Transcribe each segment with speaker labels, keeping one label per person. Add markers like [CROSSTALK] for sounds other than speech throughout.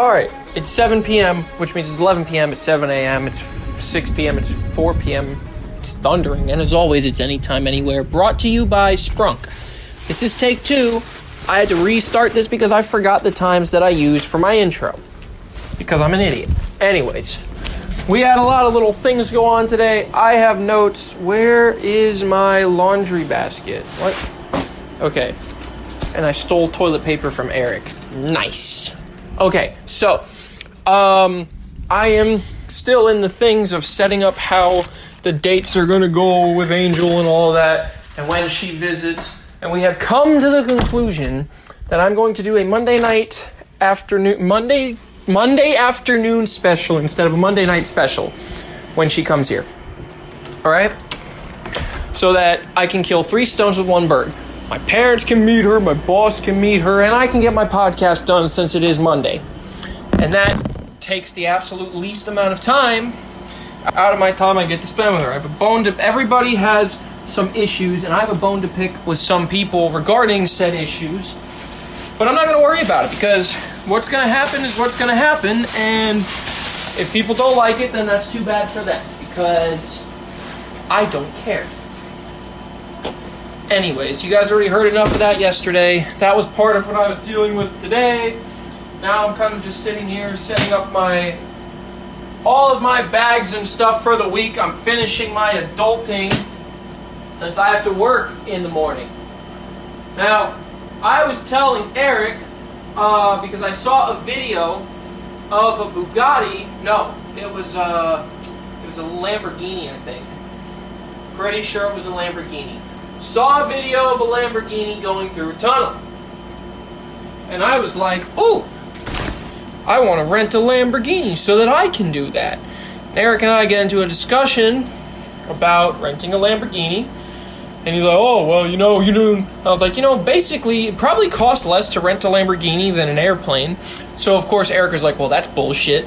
Speaker 1: All right, it's 7 p.m., which means it's 11 p.m., it's 7 a.m., it's 6 p.m., it's 4 p.m., it's thundering, and as always, it's anytime, anywhere. Brought to you by Sprunk. This is take two. I had to restart this because I forgot the times that I used for my intro. Because I'm an idiot. Anyways, we had a lot of little things go on today. I have notes. Where is my laundry basket? What? Okay. And I stole toilet paper from Eric. Nice. Okay, so um, I am still in the things of setting up how the dates are going to go with Angel and all that, and when she visits. And we have come to the conclusion that I'm going to do a Monday night afternoon, Monday Monday afternoon special instead of a Monday night special when she comes here. All right? So that I can kill three stones with one bird. My parents can meet her, my boss can meet her, and I can get my podcast done since it is Monday. And that takes the absolute least amount of time out of my time I get to spend with her. I have a bone to everybody has some issues and I have a bone to pick with some people regarding said issues. But I'm not going to worry about it because what's going to happen is what's going to happen and if people don't like it then that's too bad for them because I don't care. Anyways, you guys already heard enough of that yesterday. That was part of what I was dealing with today. Now I'm kind of just sitting here setting up my all of my bags and stuff for the week. I'm finishing my adulting since I have to work in the morning. Now, I was telling Eric uh, because I saw a video of a Bugatti. No, it was a uh, it was a Lamborghini, I think. Pretty sure it was a Lamborghini. Saw a video of a Lamborghini going through a tunnel. And I was like, ooh, I want to rent a Lamborghini so that I can do that. Eric and I get into a discussion about renting a Lamborghini. And he's like, oh, well, you know, you know. I was like, you know, basically, it probably costs less to rent a Lamborghini than an airplane. So, of course, Eric was like, well, that's bullshit.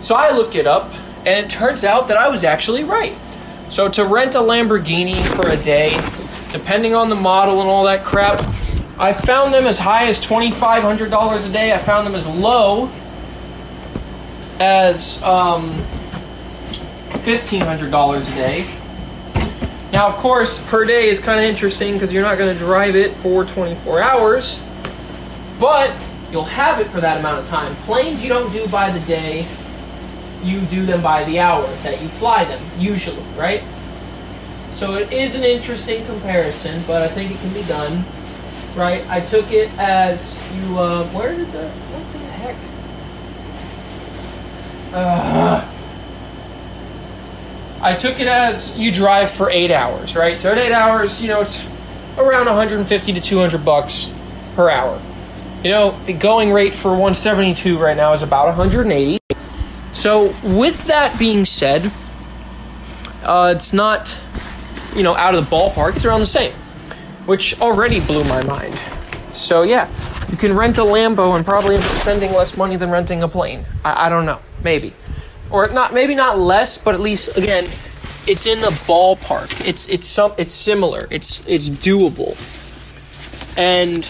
Speaker 1: So I look it up, and it turns out that I was actually right. So, to rent a Lamborghini for a day, depending on the model and all that crap. I found them as high as $2,500 a day. I found them as low as um, $1,500 a day. Now, of course, per day is kind of interesting because you're not going to drive it for 24 hours, but you'll have it for that amount of time. Planes you don't do by the day, you do them by the hour that you fly them, usually, right? So it is an interesting comparison, but I think it can be done. Right? I took it as you. Uh, where did the what the heck? Uh, I took it as you drive for eight hours, right? So at eight hours, you know, it's around 150 to 200 bucks per hour. You know, the going rate for 172 right now is about 180. So with that being said, uh, it's not you know, out of the ballpark. It's around the same, which already blew my mind. So yeah, you can rent a Lambo and probably end up spending less money than renting a plane. I, I don't know, maybe, or not, maybe not less, but at least again, it's in the ballpark. It's it's some it's similar. It's it's doable, and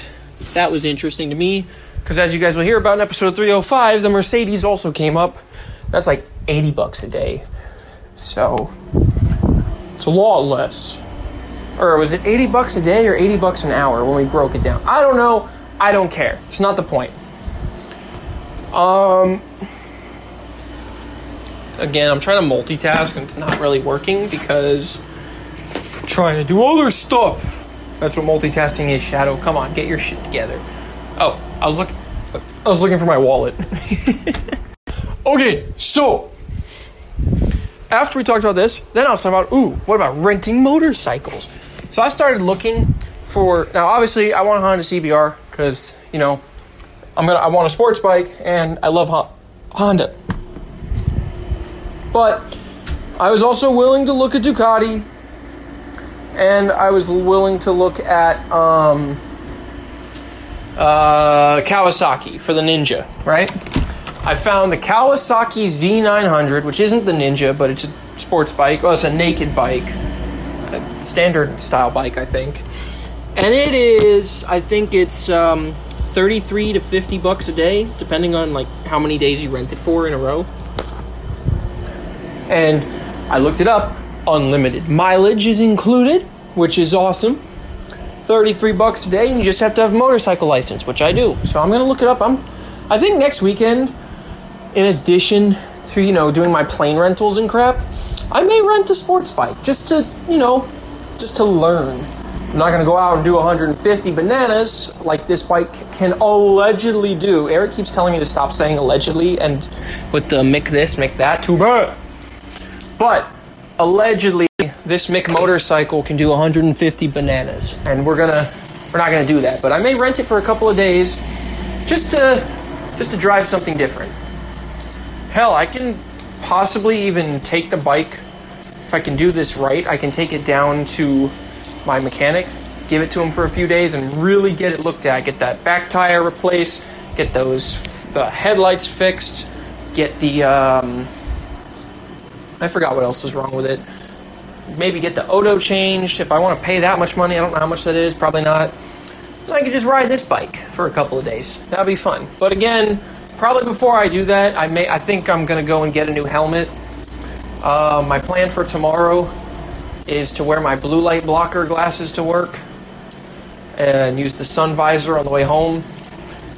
Speaker 1: that was interesting to me because as you guys will hear about in episode 305, the Mercedes also came up. That's like 80 bucks a day. So it's a lot less. Or was it 80 bucks a day or 80 bucks an hour when we broke it down? I don't know. I don't care. It's not the point. Um again, I'm trying to multitask and it's not really working because I'm trying to do other stuff. That's what multitasking is, Shadow. Come on, get your shit together. Oh, I was looking I was looking for my wallet. [LAUGHS] okay, so after we talked about this, then I was talking about, ooh, what about renting motorcycles? So I started looking for now. Obviously, I want a Honda CBR because you know I'm gonna I want a sports bike and I love Honda. But I was also willing to look at Ducati, and I was willing to look at um, uh, Kawasaki for the Ninja, right? I found the Kawasaki Z900, which isn't the Ninja, but it's a sports bike. Well, it's a naked bike, a standard style bike, I think. And it is, I think it's um, 33 to 50 bucks a day, depending on like how many days you rent it for in a row. And I looked it up. Unlimited mileage is included, which is awesome. 33 bucks a day, and you just have to have a motorcycle license, which I do. So I'm gonna look it up. I'm, I think next weekend, in addition to you know doing my plane rentals and crap, I may rent a sports bike just to you know, just to learn. I'm not gonna go out and do 150 bananas like this bike can allegedly do. Eric keeps telling me to stop saying allegedly, and with the Mick this, Mick that, too bad. But allegedly this Mick motorcycle can do 150 bananas, and we're gonna we're not gonna do that. But I may rent it for a couple of days, just to just to drive something different. Hell, I can possibly even take the bike if I can do this right. I can take it down to my mechanic, give it to him for a few days, and really get it looked at. Get that back tire replaced, get those the headlights fixed, get the um, I forgot what else was wrong with it maybe get the Odo changed. If I want to pay that much money, I don't know how much that is, probably not. I could just ride this bike for a couple of days. That'd be fun. But again, probably before I do that, I may I think I'm gonna go and get a new helmet. Uh, my plan for tomorrow is to wear my blue light blocker glasses to work and use the sun visor on the way home.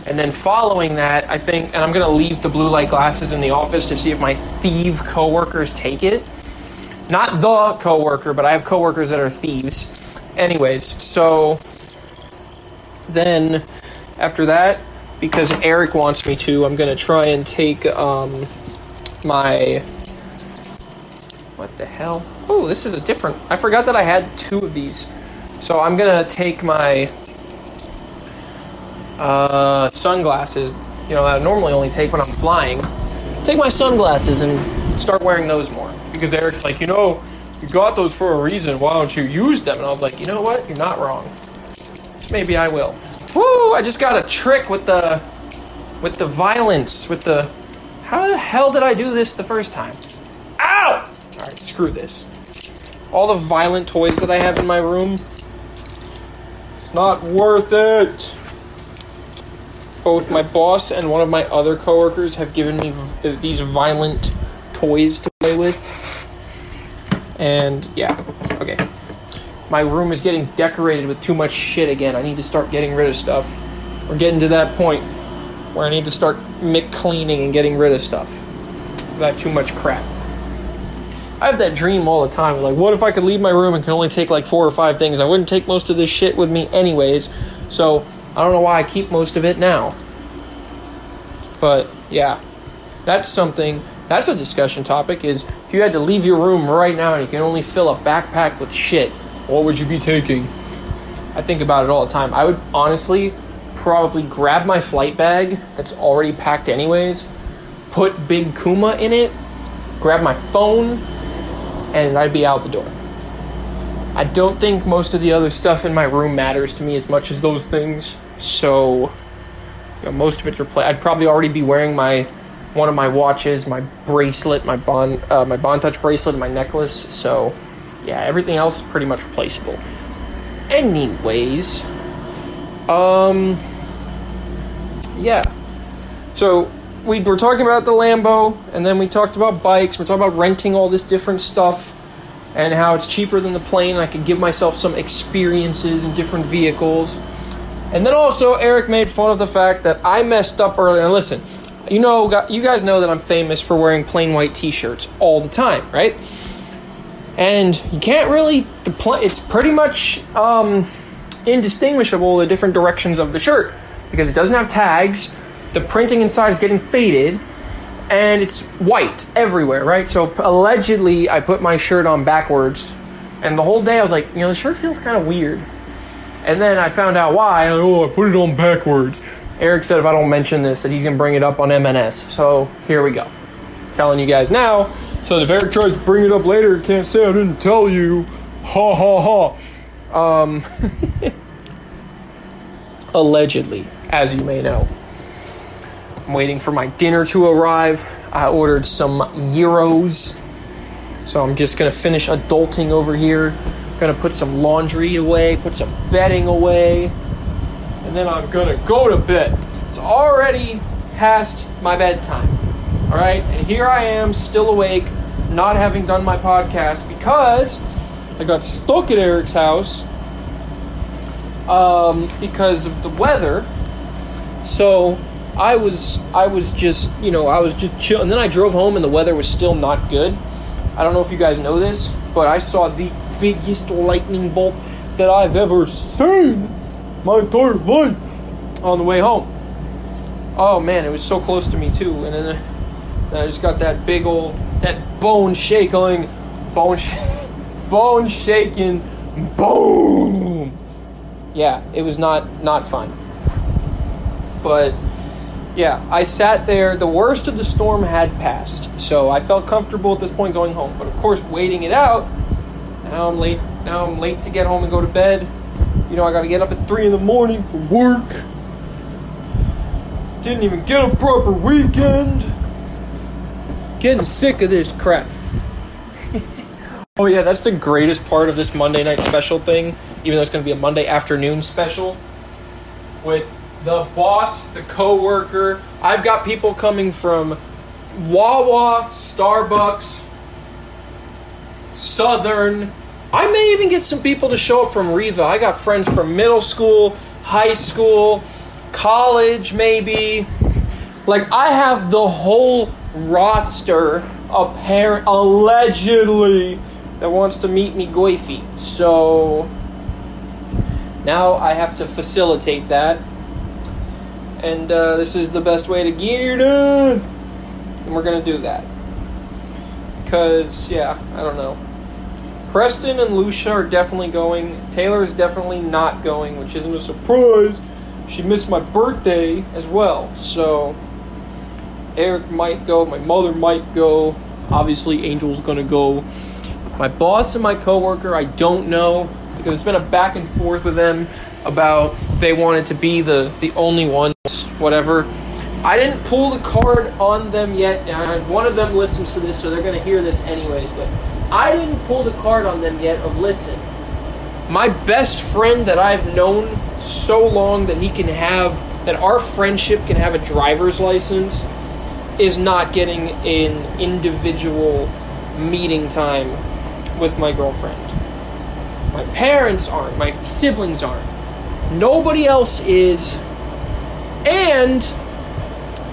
Speaker 1: And then following that, I think, and I'm gonna leave the blue light glasses in the office to see if my thief coworkers take it not the coworker, but I have coworkers that are thieves. Anyways, so then after that, because Eric wants me to, I'm gonna try and take um, my what the hell? Oh, this is a different. I forgot that I had two of these, so I'm gonna take my uh, sunglasses. You know that I normally only take when I'm flying. Take my sunglasses and start wearing those more because Eric's like, you know, you got those for a reason. Why don't you use them? And I was like, you know what? You're not wrong. Maybe I will. Woo! I just got a trick with the with the violence, with the how the hell did I do this the first time? Ow! Alright, screw this. All the violent toys that I have in my room. It's not worth it. Both my boss and one of my other coworkers have given me these violent toys to play with. And yeah, okay. My room is getting decorated with too much shit again. I need to start getting rid of stuff. We're getting to that point where I need to start cleaning and getting rid of stuff. Because I have too much crap. I have that dream all the time. Like, what if I could leave my room and can only take like four or five things? I wouldn't take most of this shit with me anyways. So I don't know why I keep most of it now. But yeah, that's something that's a discussion topic is if you had to leave your room right now and you can only fill a backpack with shit, what would you be taking? I think about it all the time. I would honestly probably grab my flight bag that's already packed anyways, put Big Kuma in it, grab my phone, and I'd be out the door. I don't think most of the other stuff in my room matters to me as much as those things. So, you know, most of it's replaced. I'd probably already be wearing my one of my watches, my bracelet, my bond, uh, my bond touch bracelet, and my necklace. So, yeah, everything else is pretty much replaceable. Anyways, um, yeah. So we were talking about the Lambo, and then we talked about bikes. We're talking about renting all this different stuff, and how it's cheaper than the plane. I could give myself some experiences in different vehicles. And then also, Eric made fun of the fact that I messed up earlier. And listen, you know, you guys know that I'm famous for wearing plain white T-shirts all the time, right? And you can't really. It's pretty much um, indistinguishable the different directions of the shirt because it doesn't have tags. The printing inside is getting faded, and it's white everywhere, right? So allegedly, I put my shirt on backwards, and the whole day I was like, you know, the shirt feels kind of weird. And then I found out why. Oh, I put it on backwards. Eric said if I don't mention this, that he's gonna bring it up on MNS. So here we go. Telling you guys now. So if Eric tries to bring it up later, can't say I didn't tell you. Ha ha ha. Um, [LAUGHS] allegedly, as you may know. I'm waiting for my dinner to arrive. I ordered some gyros. So I'm just gonna finish adulting over here. Gonna put some laundry away, put some bedding away and then I'm gonna go to bed. It's already past my bedtime. All right, and here I am, still awake, not having done my podcast because I got stuck at Eric's house um, because of the weather. So I was I was just you know I was just chill, and then I drove home and the weather was still not good. I don't know if you guys know this, but I saw the biggest lightning bolt that I've ever seen my entire life on the way home. Oh man, it was so close to me too, and then, Uh, then I just got that big old that bone shaking, bone sh- [LAUGHS] bone shaking, boom. Yeah, it was not not fun. But yeah, I sat there. The worst of the storm had passed, so I felt comfortable at this point going home. But of course, waiting it out. Now I'm late. Now I'm late to get home and go to bed. You know, I got to get up at three in the morning for work. Didn't even get a proper weekend. Getting sick of this crap. [LAUGHS] oh yeah, that's the greatest part of this Monday night special thing. Even though it's going to be a Monday afternoon special with the boss, the coworker. I've got people coming from Wawa, Starbucks, Southern. I may even get some people to show up from Riva. I got friends from middle school, high school, college, maybe. Like I have the whole roster, apparent allegedly, that wants to meet me goify. So now I have to facilitate that and uh, this is the best way to get it done. And we're gonna do that. Because, yeah, I don't know. Preston and Lucia are definitely going. Taylor is definitely not going, which isn't a surprise. She missed my birthday as well, so Eric might go. My mother might go. Obviously, Angel's gonna go. My boss and my coworker, I don't know because it's been a back and forth with them about they wanted to be the the only ones, whatever. I didn't pull the card on them yet. And one of them listens to this, so they're going to hear this anyways. But I didn't pull the card on them yet of listen. My best friend that I've known so long that he can have that our friendship can have a driver's license is not getting an individual meeting time with my girlfriend. My parents aren't. My siblings aren't. Nobody else is. And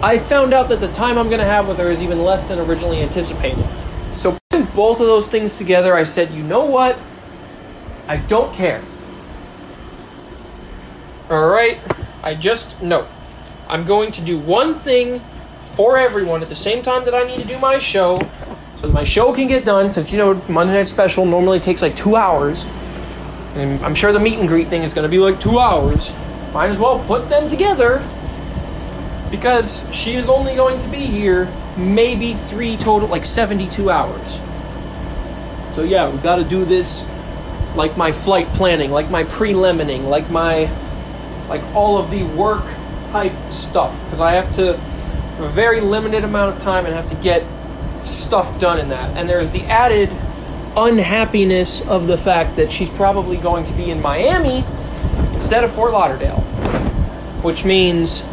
Speaker 1: I found out that the time I'm going to have with her is even less than originally anticipated. So, putting both of those things together, I said, you know what? I don't care. Alright? I just, no. I'm going to do one thing for everyone at the same time that I need to do my show. So that my show can get done, since, you know, Monday Night Special normally takes like two hours. And I'm sure the meet and greet thing is going to be like two hours. Might as well put them together because she is only going to be here maybe three total, like 72 hours. So yeah, we've got to do this like my flight planning, like my pre-limiting, like my like all of the work type stuff because I have to a very limited amount of time and have to get stuff done in that. And there's the added unhappiness of the fact that she's probably going to be in Miami instead of Fort Lauderdale, which means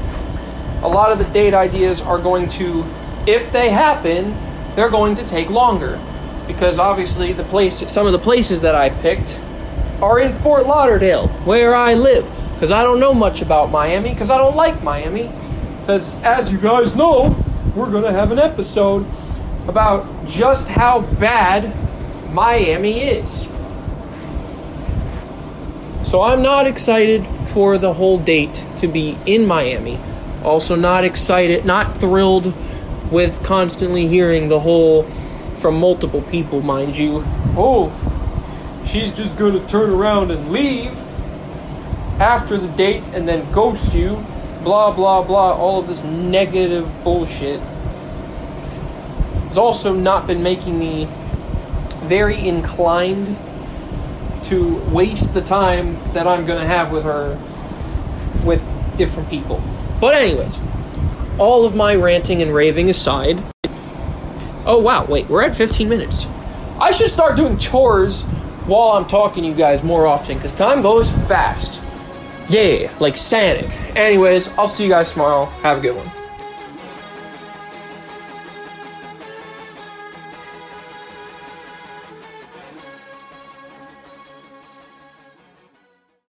Speaker 1: a lot of the date ideas are going to, if they happen, they're going to take longer. Because obviously the place, some of the places that I picked are in Fort Lauderdale, where I live, because I don't know much about Miami, because I don't like Miami, because as you guys know, we're gonna have an episode about just how bad Miami is. So I'm not excited for the whole date to be in Miami. Also, not excited, not thrilled with constantly hearing the whole, from multiple people, mind you, oh, she's just gonna turn around and leave after the date and then ghost you, blah, blah, blah, all of this negative bullshit. It's also not been making me very inclined to waste the time that I'm going to have with her with different people. But, anyways, all of my ranting and raving aside. Oh, wow, wait, we're at 15 minutes. I should start doing chores while I'm talking to you guys more often because time goes fast. Yeah, like Sonic. Anyways, I'll see you guys tomorrow. Have a good one.